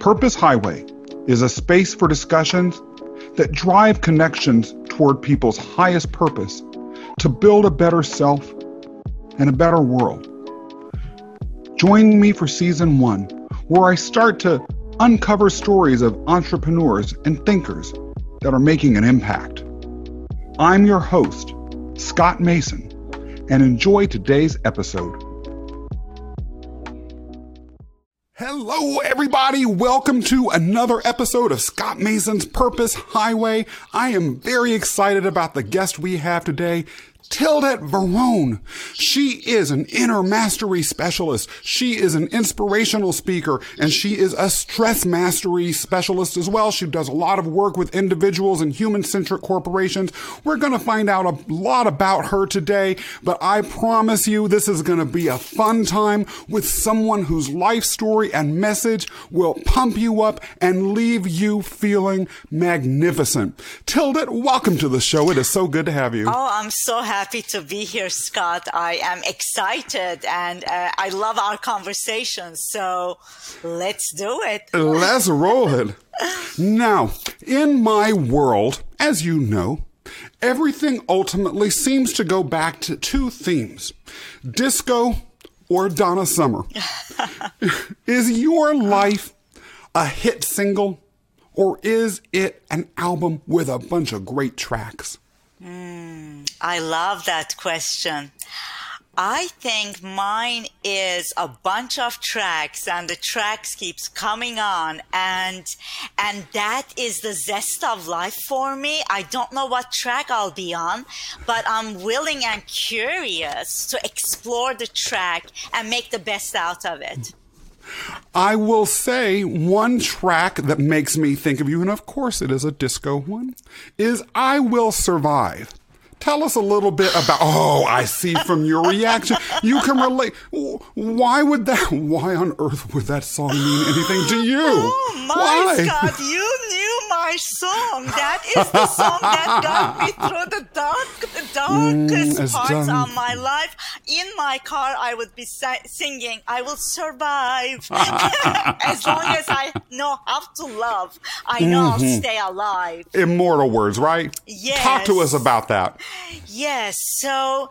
Purpose Highway is a space for discussions that drive connections toward people's highest purpose to build a better self and a better world. Join me for season one, where I start to uncover stories of entrepreneurs and thinkers that are making an impact. I'm your host, Scott Mason, and enjoy today's episode. Hello, everybody. Welcome to another episode of Scott Mason's Purpose Highway. I am very excited about the guest we have today. Tildette Varone. She is an inner mastery specialist. She is an inspirational speaker and she is a stress mastery specialist as well. She does a lot of work with individuals and human centric corporations. We're going to find out a lot about her today, but I promise you this is going to be a fun time with someone whose life story and message will pump you up and leave you feeling magnificent. Tildette, welcome to the show. It is so good to have you. Oh, I'm so happy happy to be here, Scott. I am excited and uh, I love our conversation. So let's do it. Let's roll it. Now, in my world, as you know, everything ultimately seems to go back to two themes disco or Donna Summer. is your life a hit single or is it an album with a bunch of great tracks? I love that question. I think mine is a bunch of tracks and the tracks keeps coming on and and that is the zest of life for me. I don't know what track I'll be on, but I'm willing and curious to explore the track and make the best out of it. I will say one track that makes me think of you, and of course it is a disco one, is I Will Survive. Tell us a little bit about. Oh, I see from your reaction, you can relate. Why would that? Why on earth would that song mean anything to you? Oh my why? God! You knew my song. That is the song that got me through the dark, the darkest mm, parts done. of my life. In my car, I would be singing, "I will survive," as long as I know how to love. I know mm-hmm. I'll stay alive. Immortal words, right? Yes. Talk to us about that. Yes. So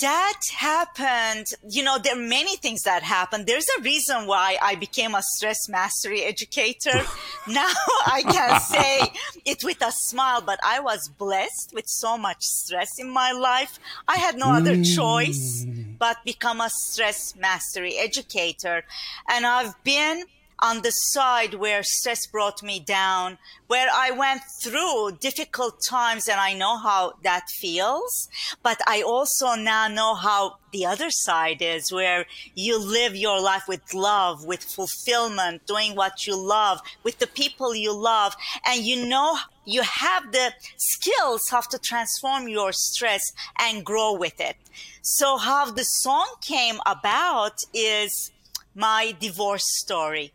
that happened. You know, there are many things that happened. There's a reason why I became a stress mastery educator. now I can say it with a smile, but I was blessed with so much stress in my life. I had no other mm. choice but become a stress mastery educator. And I've been on the side where stress brought me down, where I went through difficult times and I know how that feels. But I also now know how the other side is where you live your life with love, with fulfillment, doing what you love, with the people you love. And you know, you have the skills how to transform your stress and grow with it. So how the song came about is my divorce story.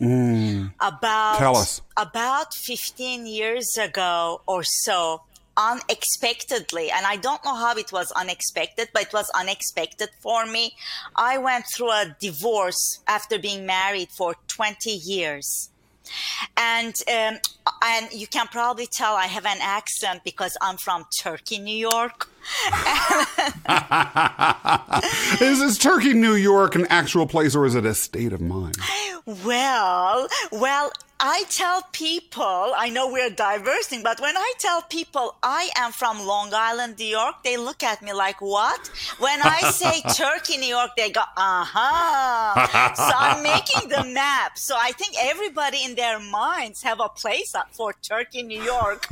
Mm. About Tell us. about 15 years ago or so, unexpectedly, and I don't know how it was unexpected, but it was unexpected for me. I went through a divorce after being married for 20 yees. And um, and you can probably tell I have an accent because I'm from Turkey, New York. is this Turkey, New York an actual place or is it a state of mind? Well, well, I tell people, I know we're diversing, but when I tell people I am from Long Island, New York, they look at me like, what? When I say Turkey, New York, they go, uh huh. so I'm making the map. So I think everybody in their minds have a place for Turkey, New York.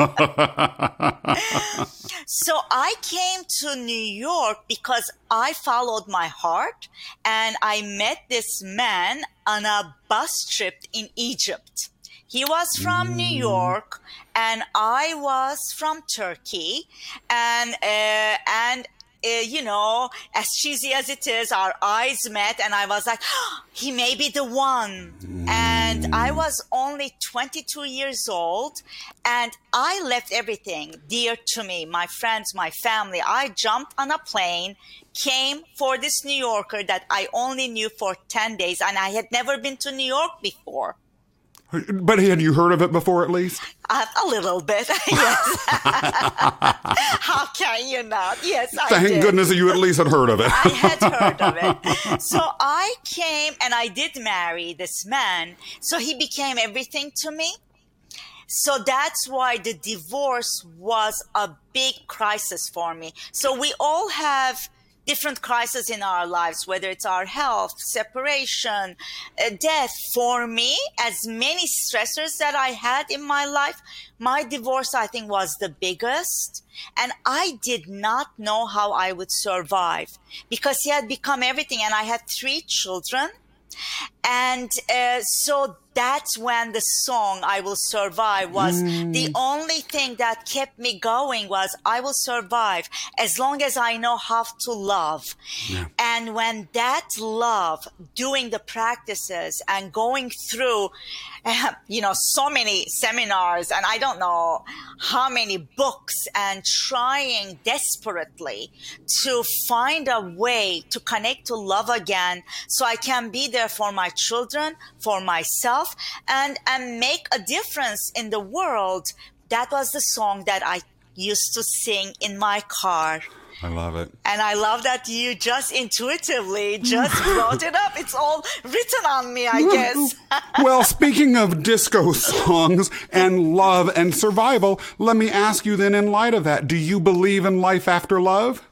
so I came to New York because I followed my heart and I met this man on a bus trip in Egypt. He was from New mm. York and I was from Turkey and uh, and you know, as cheesy as it is, our eyes met, and I was like, oh, he may be the one. Mm. And I was only 22 years old, and I left everything dear to me my friends, my family. I jumped on a plane, came for this New Yorker that I only knew for 10 days, and I had never been to New York before. But had you heard of it before at least? Uh, a little bit, yes. How can you not? Yes, I Thank did. goodness that you at least had heard of it. I had heard of it. So I came and I did marry this man. So he became everything to me. So that's why the divorce was a big crisis for me. So we all have different crises in our lives, whether it's our health, separation, uh, death. For me, as many stressors that I had in my life, my divorce, I think, was the biggest. And I did not know how I would survive because he had become everything. And I had three children. And uh, so that's when the song I Will Survive was mm. the only thing that kept me going was I will survive as long as I know how to love. Yeah. And when that love, doing the practices and going through, you know, so many seminars and I don't know how many books and trying desperately to find a way to connect to love again so I can be there for my children, for myself and, and make a difference in the world. That was the song that I used to sing in my car. I love it. And I love that you just intuitively just brought it up. It's all written on me, I guess. well, speaking of disco songs and love and survival, let me ask you then in light of that, do you believe in life after love?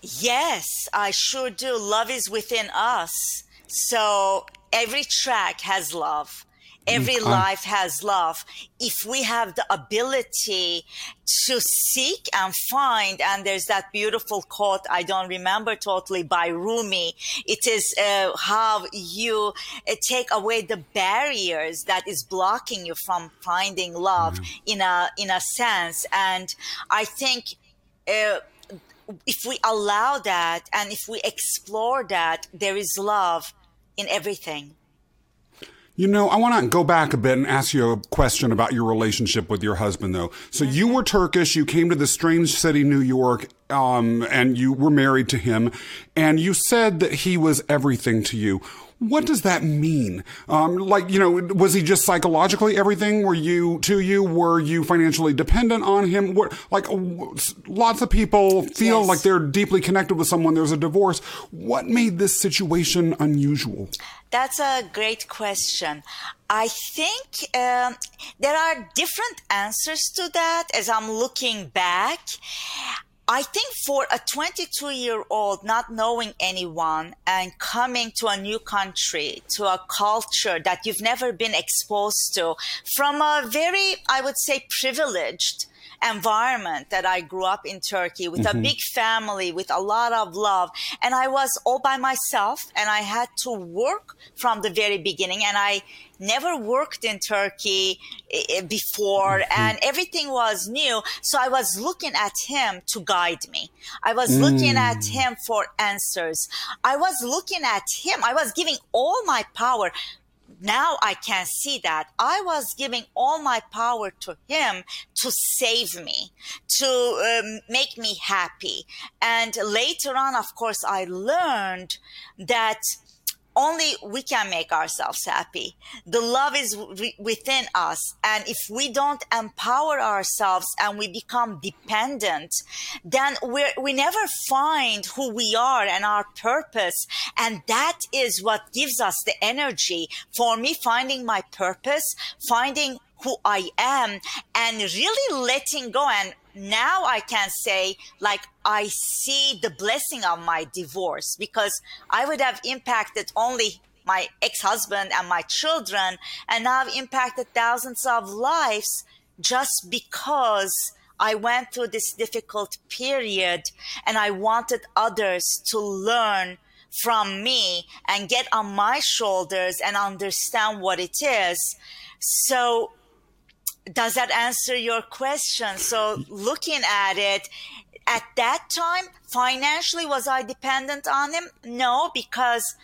Yes, I sure do. Love is within us. So every track has love. Every life has love. If we have the ability to seek and find, and there's that beautiful quote, I don't remember totally by Rumi. It is uh, how you uh, take away the barriers that is blocking you from finding love mm-hmm. in a, in a sense. And I think, uh, if we allow that and if we explore that, there is love in everything. You know, I want to go back a bit and ask you a question about your relationship with your husband, though. So you mm-hmm. were Turkish, you came to the strange city, New York, um, and you were married to him, and you said that he was everything to you. What does that mean? Um, like, you know, was he just psychologically everything? Were you to you? Were you financially dependent on him? What, like, lots of people feel yes. like they're deeply connected with someone. There's a divorce. What made this situation unusual? That's a great question. I think um, there are different answers to that as I'm looking back. I think for a 22 year old not knowing anyone and coming to a new country, to a culture that you've never been exposed to from a very, I would say, privileged environment that I grew up in Turkey with mm-hmm. a big family, with a lot of love. And I was all by myself and I had to work from the very beginning. And I never worked in Turkey eh, eh, before mm-hmm. and everything was new. So I was looking at him to guide me. I was mm. looking at him for answers. I was looking at him. I was giving all my power now I can see that I was giving all my power to him to save me, to um, make me happy. And later on, of course, I learned that only we can make ourselves happy. The love is re- within us. And if we don't empower ourselves and we become dependent, then we we never find who we are and our purpose. And that is what gives us the energy for me finding my purpose, finding who I am and really letting go and now I can say, like, I see the blessing of my divorce because I would have impacted only my ex husband and my children, and now I've impacted thousands of lives just because I went through this difficult period and I wanted others to learn from me and get on my shoulders and understand what it is. So does that answer your question? So looking at it, at that time, financially, was I dependent on him? No, because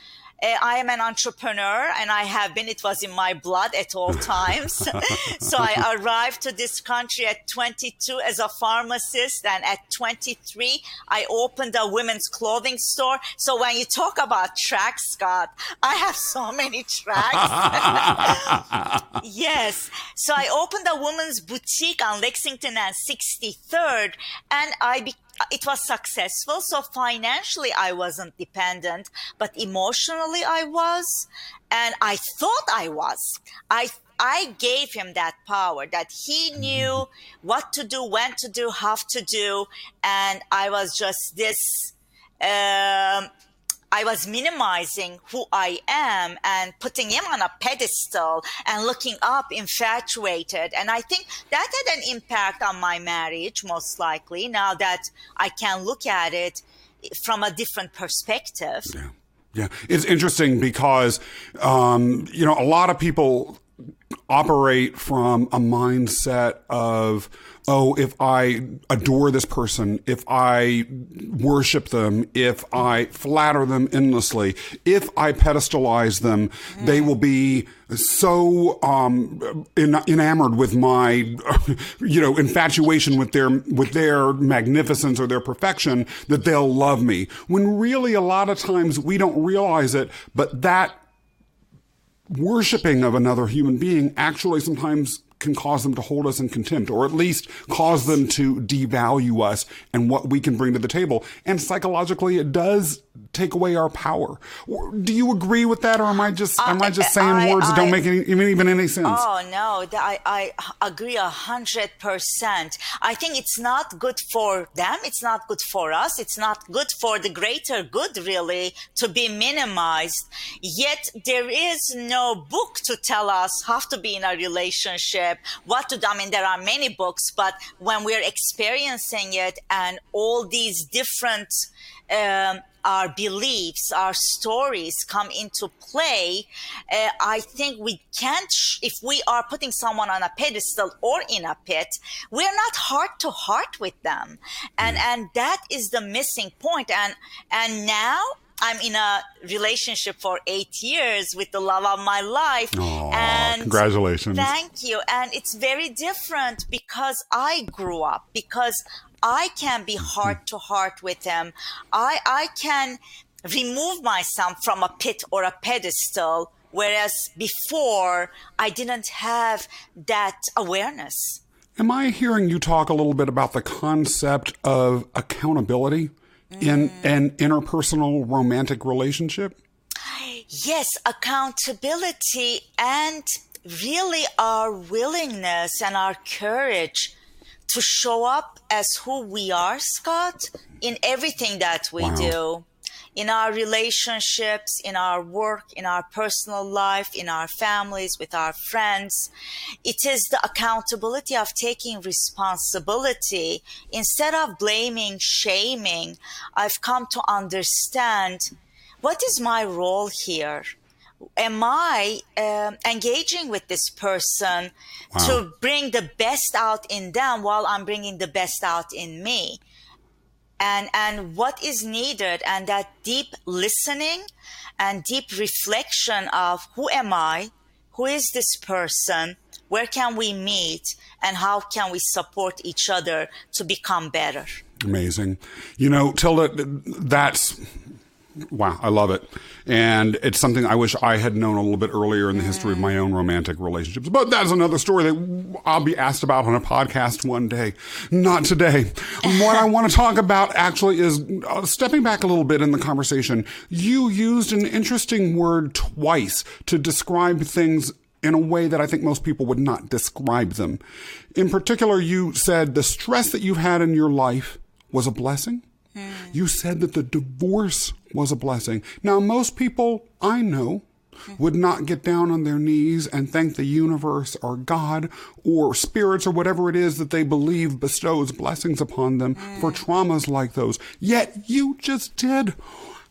Uh, I am an entrepreneur and I have been, it was in my blood at all times. so I arrived to this country at 22 as a pharmacist. And at 23, I opened a women's clothing store. So when you talk about tracks, Scott, I have so many tracks. yes. So I opened a women's boutique on Lexington and 63rd and I became it was successful. So financially, I wasn't dependent, but emotionally, I was. And I thought I was. I I gave him that power that he knew what to do, when to do, how to do. And I was just this um, I was minimizing who I am and putting him on a pedestal and looking up, infatuated. And I think that had an impact on my marriage, most likely, now that I can look at it from a different perspective. Yeah. Yeah. It's interesting because, um, you know, a lot of people operate from a mindset of, oh, if I adore this person, if I worship them, if I flatter them endlessly, if I pedestalize them, mm. they will be so um, in, enamored with my, you know, infatuation with their with their magnificence or their perfection that they'll love me. When really, a lot of times we don't realize it, but that worshiping of another human being actually sometimes can cause them to hold us in contempt or at least cause them to devalue us and what we can bring to the table. And psychologically, it does take away our power. Do you agree with that, or am I just am I just saying I, words I, that don't make any, even any sense? Oh no, I I agree a hundred percent. I think it's not good for them. It's not good for us. It's not good for the greater good, really, to be minimized. Yet there is no book to tell us how to be in a relationship, what to do. I mean, there are many books, but when we're experiencing it and all these different um, our beliefs, our stories come into play, uh, I think we can't, sh- if we are putting someone on a pedestal or in a pit, we're not heart to heart with them. And, and that is the missing point. And, and now I'm in a relationship for eight years with the love of my life. Aww, and congratulations. Thank you. And it's very different because I grew up, because I can be heart to heart with them. I, I can remove myself from a pit or a pedestal, whereas before I didn't have that awareness. Am I hearing you talk a little bit about the concept of accountability mm. in an interpersonal romantic relationship? Yes, accountability and really our willingness and our courage to show up as who we are, Scott, in everything that we wow. do. In our relationships, in our work, in our personal life, in our families, with our friends. It is the accountability of taking responsibility. Instead of blaming, shaming, I've come to understand what is my role here? Am I uh, engaging with this person wow. to bring the best out in them while I'm bringing the best out in me? And, and what is needed and that deep listening and deep reflection of who am I? Who is this person? Where can we meet? And how can we support each other to become better? Amazing. You know, Tilda, that's Wow, I love it. And it's something I wish I had known a little bit earlier in the history of my own romantic relationships. But that's another story that I'll be asked about on a podcast one day. Not today. what I want to talk about actually is uh, stepping back a little bit in the conversation. You used an interesting word twice to describe things in a way that I think most people would not describe them. In particular, you said the stress that you've had in your life was a blessing. Mm. You said that the divorce was a blessing. Now, most people I know would not get down on their knees and thank the universe or God or spirits or whatever it is that they believe bestows blessings upon them mm. for traumas like those. Yet you just did.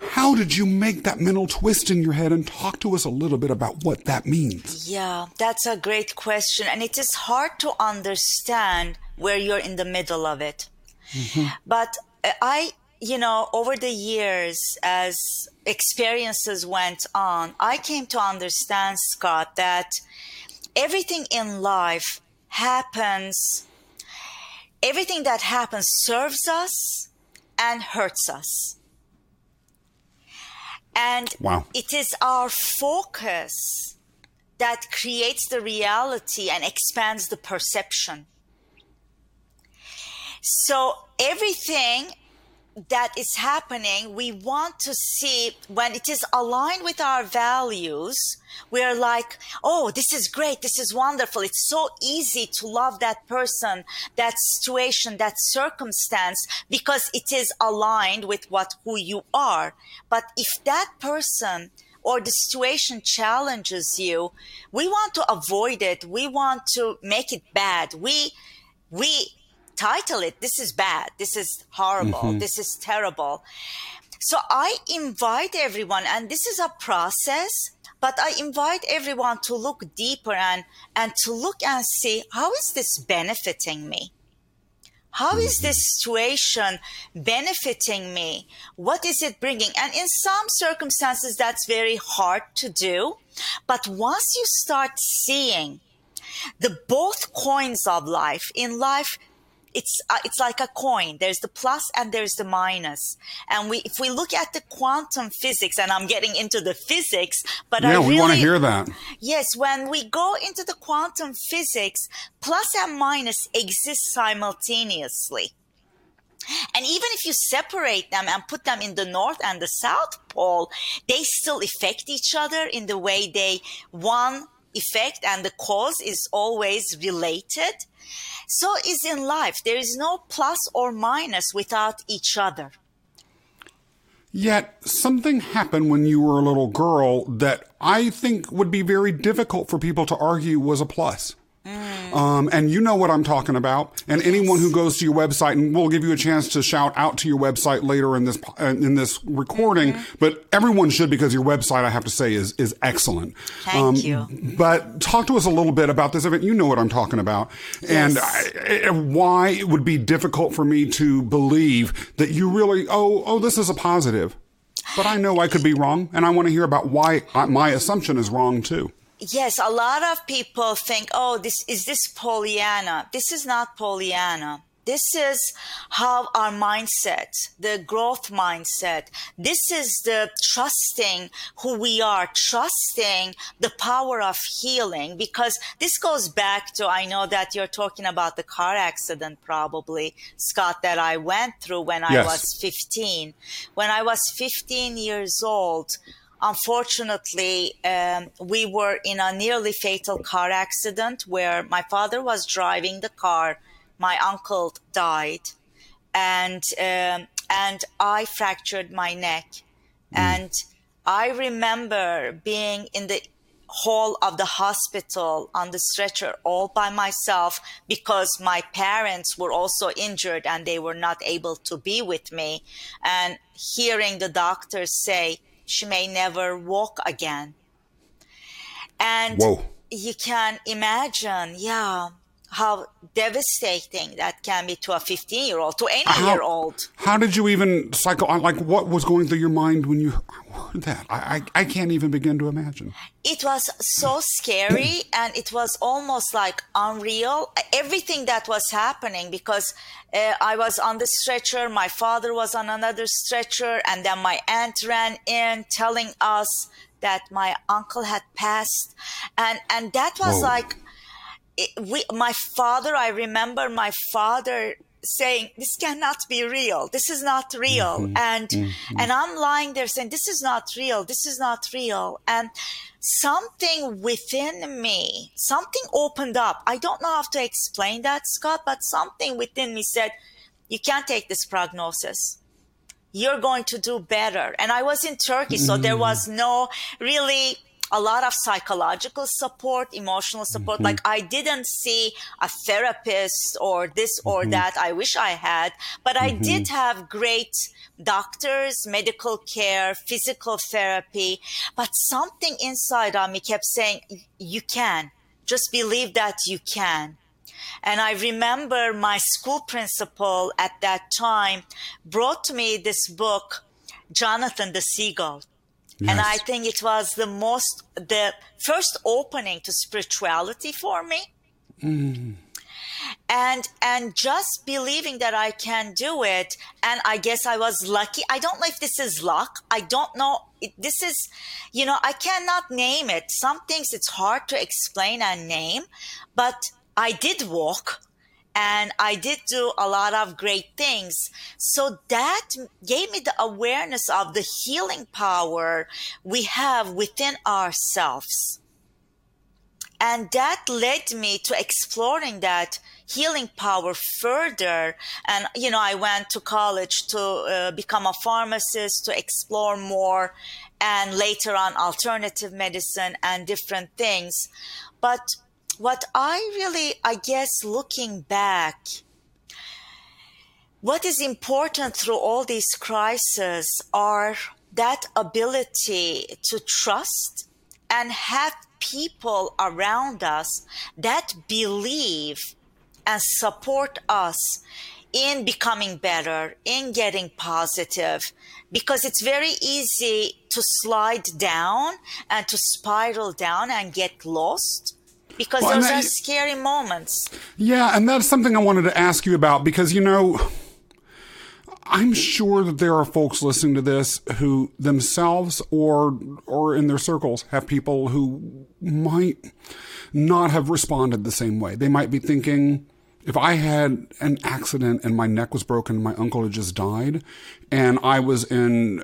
How did you make that mental twist in your head and talk to us a little bit about what that means? Yeah, that's a great question. And it is hard to understand where you're in the middle of it. Mm-hmm. But I you know, over the years, as experiences went on, I came to understand, Scott, that everything in life happens, everything that happens serves us and hurts us. And Wow. it is our focus that creates the reality and expands the perception. So everything that is happening, we want to see when it is aligned with our values. We're like, oh, this is great. This is wonderful. It's so easy to love that person, that situation, that circumstance because it is aligned with what who you are. But if that person or the situation challenges you, we want to avoid it. We want to make it bad. We, we title it, this is bad. This is horrible. Mm-hmm. This is terrible. So I invite everyone, and this is a process, but I invite everyone to look deeper and, and to look and see how is this benefiting me? How is mm-hmm. this situation benefiting me? What is it bringing? And in some circumstances, that's very hard to do. But once you start seeing the both coins of life in life, it's uh, it's like a coin. There's the plus and there's the minus. And we if we look at the quantum physics, and I'm getting into the physics, but I Yeah, we really, want to hear that. Yes, when we go into the quantum physics, plus and minus exist simultaneously. And even if you separate them and put them in the north and the south pole, they still affect each other in the way they one effect and the cause is always related. So is in life. There is no plus or minus without each other. Yet something happened when you were a little girl that I think would be very difficult for people to argue was a plus. Um, and you know what I'm talking about. And anyone who goes to your website, and we'll give you a chance to shout out to your website later in this uh, in this recording. But everyone should because your website, I have to say, is is excellent. Thank you. But talk to us a little bit about this event. You know what I'm talking about, and I, I- why it would be difficult for me to believe that you really. Oh, oh, this is a positive. But I know I could be wrong, and I want to hear about why I, my assumption is wrong too. Yes, a lot of people think, oh, this is this Pollyanna. This is not Pollyanna. This is how our mindset, the growth mindset, this is the trusting who we are, trusting the power of healing, because this goes back to, I know that you're talking about the car accident probably, Scott, that I went through when I was 15. When I was 15 years old, unfortunately, um, we were in a nearly fatal car accident where my father was driving the car, my uncle died, and um, and I fractured my neck, and I remember being in the hall of the hospital on the stretcher all by myself because my parents were also injured and they were not able to be with me. And hearing the doctors say she may never walk again and Whoa. you can imagine yeah how devastating that can be to a 15 year old to any How- year old How did you even cycle? Like, what was going through your mind when you heard that? I, I, I can't even begin to imagine. it was so scary and it was almost like unreal everything that was happening because uh, i was on the stretcher my father was on another stretcher and then my aunt ran in telling us that my uncle had passed and and that was Whoa. like it, we, my father, I remember my father saying, "This cannot be real. This is not real." Mm-hmm. And mm-hmm. and I'm lying there saying, "This is not real. This is not real." And something within me, something opened up. I don't know how to explain that, Scott, but something within me said, "You can't take this prognosis." you're going to do better. And I was in Turkey, so there mm-hmm. was no really a lot of psychological support, emotional support. Mm-hmm. Like I didn't see a therapist or this or mm-hmm. that. I wish I had, but I mm-hmm. did have great doctors, medical care, physical therapy. But something inside of me kept saying, you can just believe that you can. And I remember my school principal at that time brought me this book, Jonathan the Seagull. Yes. And I think it was the most, the first opening to spirituality for me. Mm. And, and just believing that I can do it. And I guess I was lucky. I don't know if this is luck. I don't know. It, this is, you know, I cannot name it. Some things it's hard to explain and name, but I did walk and I did do a lot of great things. So that gave me the awareness of the healing power we have within ourselves. And that led me to exploring that healing power further. And, you know, I went to college to uh, become a pharmacist, to explore more, and later on alternative medicine and different things. But what I really, I guess, looking back, what is important through all these crises are that ability to trust and have people around us that believe and support us in becoming better, in getting positive, because it's very easy to slide down and to spiral down and get lost because well, those that, are scary moments. Yeah, and that's something I wanted to ask you about because, you know, I'm sure that there are folks listening to this who themselves or or in their circles have people who might not have responded the same way. They might be thinking, if I had an accident and my neck was broken, my uncle had just died, and I was in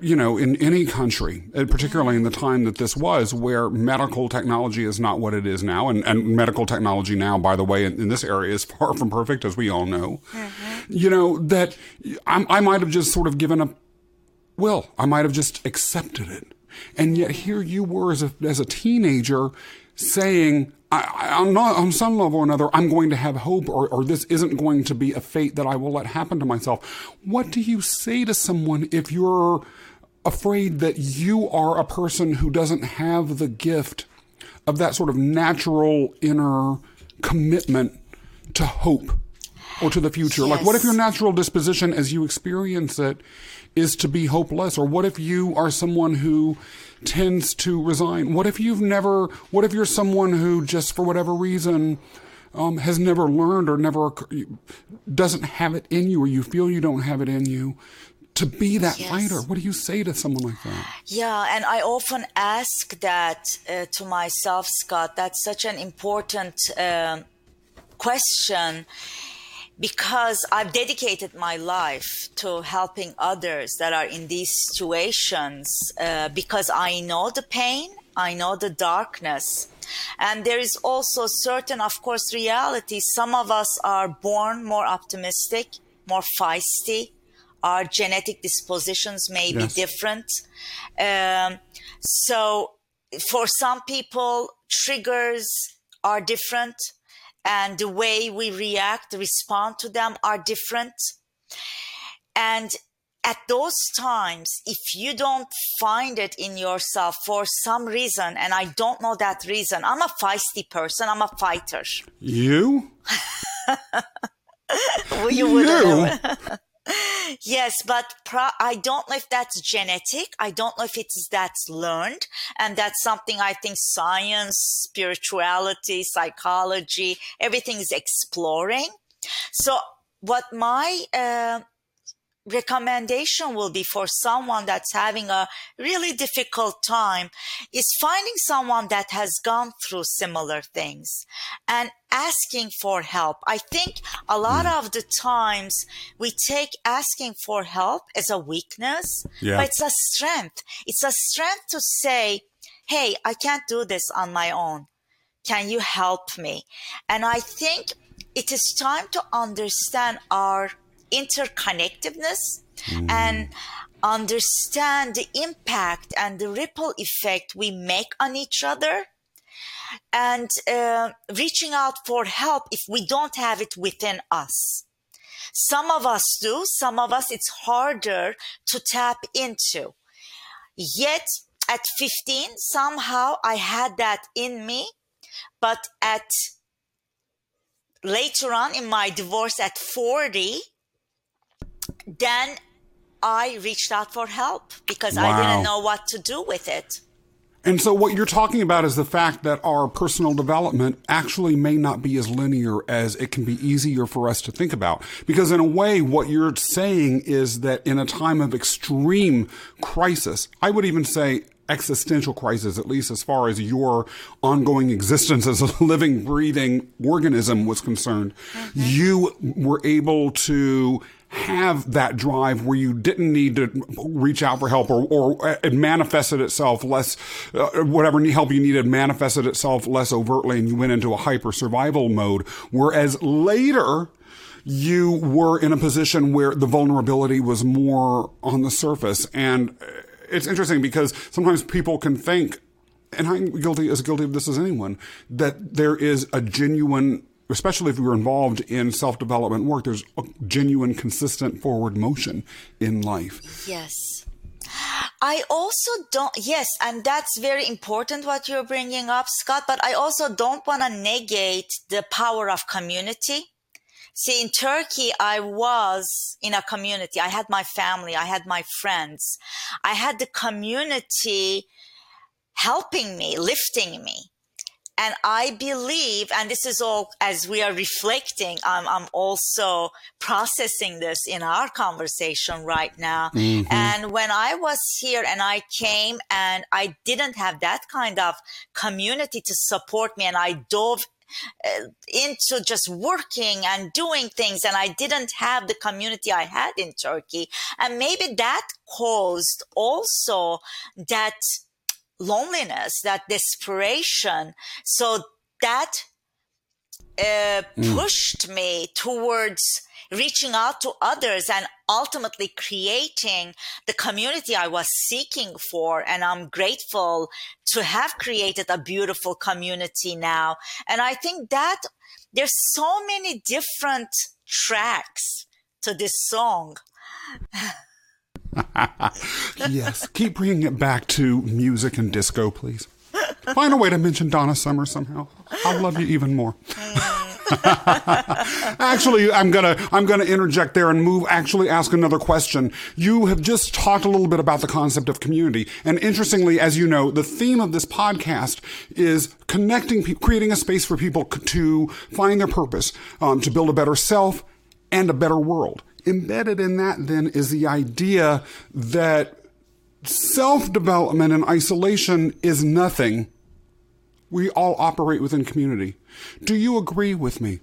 you know, in any country, particularly in the time that this was, where medical technology is not what it is now, and, and medical technology now, by the way, in, in, this area is far from perfect, as we all know. Mm-hmm. You know that I, I might have just sort of given up. Well, I might have just accepted it, and yet here you were as a as a teenager saying, I, am not on some level or another, I'm going to have hope or, or this isn't going to be a fate that I will let happen to myself. What do you say to someone if you're afraid that you are a person who doesn't have the gift of that sort of natural inner commitment to hope or to the future? Yes. Like, what if your natural disposition as you experience it is to be hopeless? Or what if you are someone who tends to resign? What if you've never, what if you're someone who just for whatever reason, um, has never learned or never doesn't have it in you, or you feel you don't have it in you to be that yes. fighter? What do you say to someone like that? Yeah, and I often ask that uh, to myself, Scott. That's such an important uh, question because I've dedicated my life to helping others that are in these situations uh, because I know the pain, I know the darkness. And there is also certain, of course, reality. Some of us are born more optimistic, more feisty. Our genetic dispositions may yes. be different. Um, so for some people, triggers are different and the way we react, respond to them are different. And at those times, if you don't find it in yourself for some reason, and I don't know that reason, I'm a feisty person, I'm a fighter. You? well, you would yes, but pro- I don't know if that's genetic. I don't know if it's that's learned, and that's something I think science, spirituality, psychology, everything is exploring. So, what my uh, recommendation will be for someone that's having a really difficult time is finding someone that has gone through similar things and asking for help. I think a lot mm. of the times we take asking for help as a weakness, yeah. but it's a strength. It's a strength to say, Hey, I can't do this on my own. Can you help me? And I think it is time to understand our interconnectedness mm. and understand the impact and the ripple effect we make on each other and uh, reaching out for help if we don't have it within us. Some of us do, some of us it's harder to tap into. Yet at 15, somehow I had that in me, but at later on in my divorce at 40, then I reached out for help because wow. I didn't know what to do with it. And so, what you're talking about is the fact that our personal development actually may not be as linear as it can be easier for us to think about. Because, in a way, what you're saying is that in a time of extreme crisis, I would even say existential crisis, at least as far as your ongoing existence as a living, breathing organism was concerned, mm-hmm. you were able to have that drive where you didn't need to reach out for help or, or it manifested itself less, uh, whatever help you needed manifested itself less overtly and you went into a hyper survival mode. Whereas later, you were in a position where the vulnerability was more on the surface and it's interesting because sometimes people can think, and I'm guilty as guilty of this as anyone, that there is a genuine especially if we're involved in self development work, there's a genuine, consistent forward motion in life. Yes. I also don't, yes, and that's very important what you're bringing up, Scott, but I also don't want to negate the power of community. See, in Turkey, I was in a community. I had my family. I had my friends. I had the community helping me, lifting me. And I believe, and this is all as we are reflecting, I'm, I'm also processing this in our conversation right now. Mm-hmm. And when I was here and I came and I didn't have that kind of community to support me and I dove uh, into just working and doing things and I didn't have the community I had in Turkey. And maybe that caused also that loneliness, that desperation. So that uh, mm. pushed me towards reaching out to others and ultimately creating the community I was seeking for. And I'm grateful to have created a beautiful community now. And I think that there's so many different tracks to this song. yes. Keep bringing it back to music and disco, please. Find a way to mention Donna Summer somehow. I'll love you even more. actually, I'm gonna I'm gonna interject there and move. Actually, ask another question. You have just talked a little bit about the concept of community, and interestingly, as you know, the theme of this podcast is connecting, creating a space for people to find their purpose, um, to build a better self and a better world. Embedded in that, then, is the idea that self development and isolation is nothing. We all operate within community. Do you agree with me?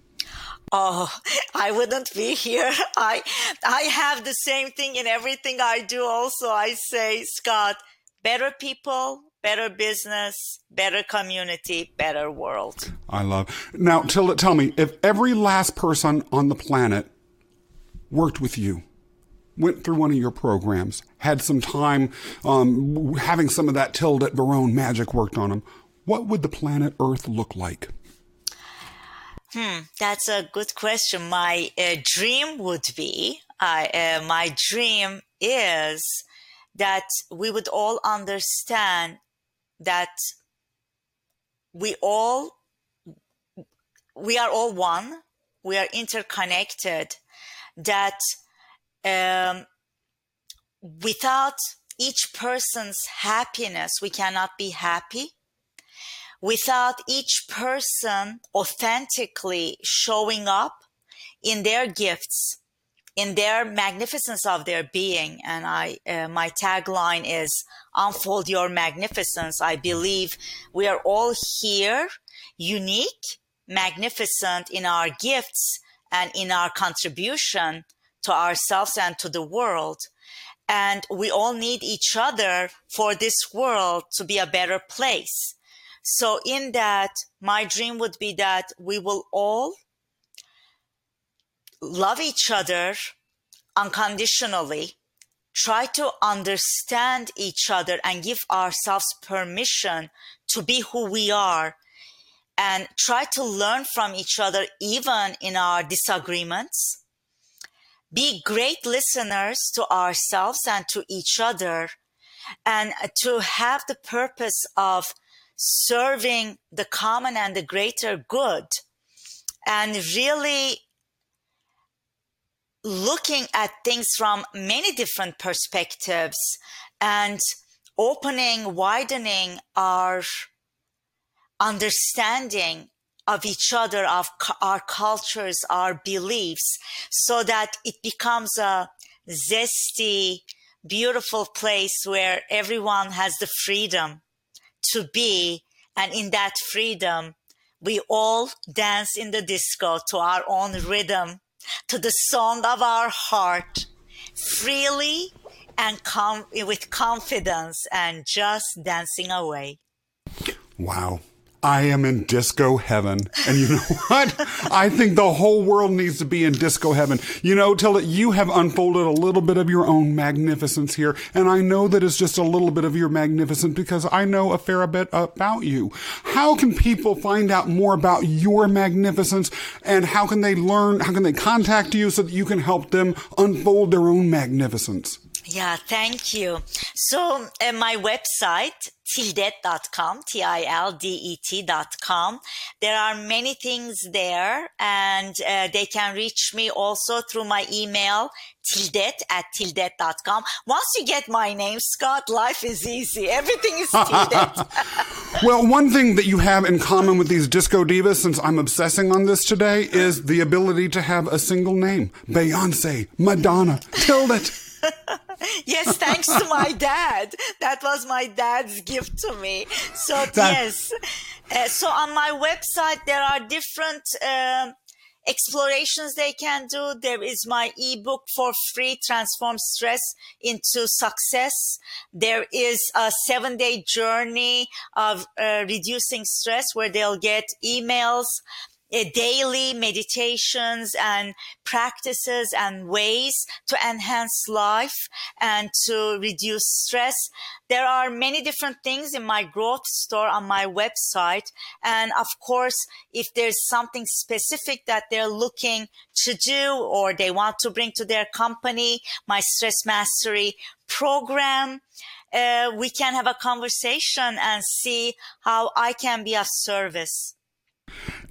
Oh, I wouldn't be here. I I have the same thing in everything I do also. I say, Scott, better people, better business, better community, better world. I love. Now, Tilda, tell me, if every last person on the planet worked with you, went through one of your programs, had some time um, having some of that Tilda Barone magic worked on them, what would the planet Earth look like? Hmm, that's a good question. My uh, dream would be, uh, uh, my dream is that we would all understand that we all, we are all one, we are interconnected, that um, without each person's happiness, we cannot be happy without each person authentically showing up in their gifts, in their magnificence of their being. And I, uh, my tagline is unfold your magnificence. I believe we are all here, unique, magnificent in our gifts and in our contribution to ourselves and to the world. And we all need each other for this world to be a better place. So in that, my dream would be that we will all love each other unconditionally, try to understand each other and give ourselves permission to be who we are and try to learn from each other even in our disagreements. Be great listeners to ourselves and to each other and to have the purpose of serving the common and the greater good and really looking at things from many different perspectives and opening, widening our understanding of each other, of our cultures, our beliefs, so that it becomes a zesty, beautiful place where everyone has the freedom to be. And in that freedom, we all dance in the disco to our own rhythm, to the song of our heart, freely and com- with confidence and just dancing away. Wow. I am in disco heaven. And you know what? I think the whole world needs to be in disco heaven. You know, Tildet, you have unfolded a little bit of your own magnificence here. And I know that it's just a little bit of your magnificence because I know a fair bit about you. How can people find out more about your magnificence and how can they learn, how can they contact you so that you can help them unfold their own magnificence? Yeah, thank you. So, uh, my website, tildet.com, T-I-L-D-E-T.com. There are many things there and uh, they can reach me also through my email, tildet at tildet.com. Once you get my name, Scott, life is easy. Everything is tildet. well, one thing that you have in common with these disco divas, since I'm obsessing on this today, is the ability to have a single name. Beyonce, Madonna, Tildet. yes, thanks to my dad. That was my dad's gift to me. So yes. Uh, so on my website, there are different uh, explorations they can do. There is my ebook for free, Transform Stress into Success. There is a seven day journey of uh, reducing stress where they'll get emails daily meditations and practices and ways to enhance life and to reduce stress. There are many different things in my growth store on my website. And of course, if there's something specific that they're looking to do or they want to bring to their company, my stress mastery program, uh, we can have a conversation and see how I can be of service.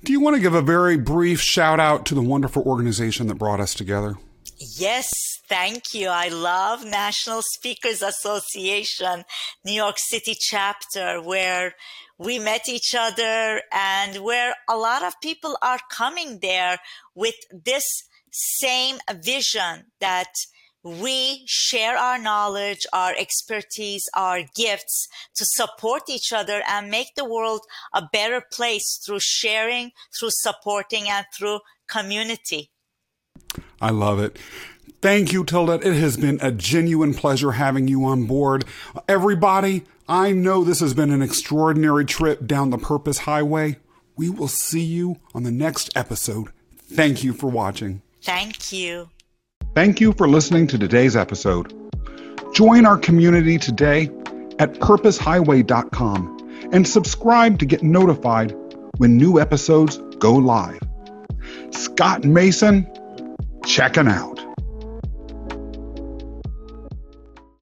Do you want to give a very brief shout out to the wonderful organization that brought us together? Yes, thank you. I love National Speakers Association, New York City chapter, where we met each other and where a lot of people are coming there with this same vision that we share our knowledge, our expertise, our gifts to support each other and make the world a better place through sharing, through supporting, and through community. I love it. Thank you, Tildet. It has been a genuine pleasure having you on board. Everybody, I know this has been an extraordinary trip down the Purpose Highway. We will see you on the next episode. Thank you for watching. Thank you. Thank you for listening to today's episode. Join our community today at purposehighway.com and subscribe to get notified when new episodes go live. Scott Mason, checking out.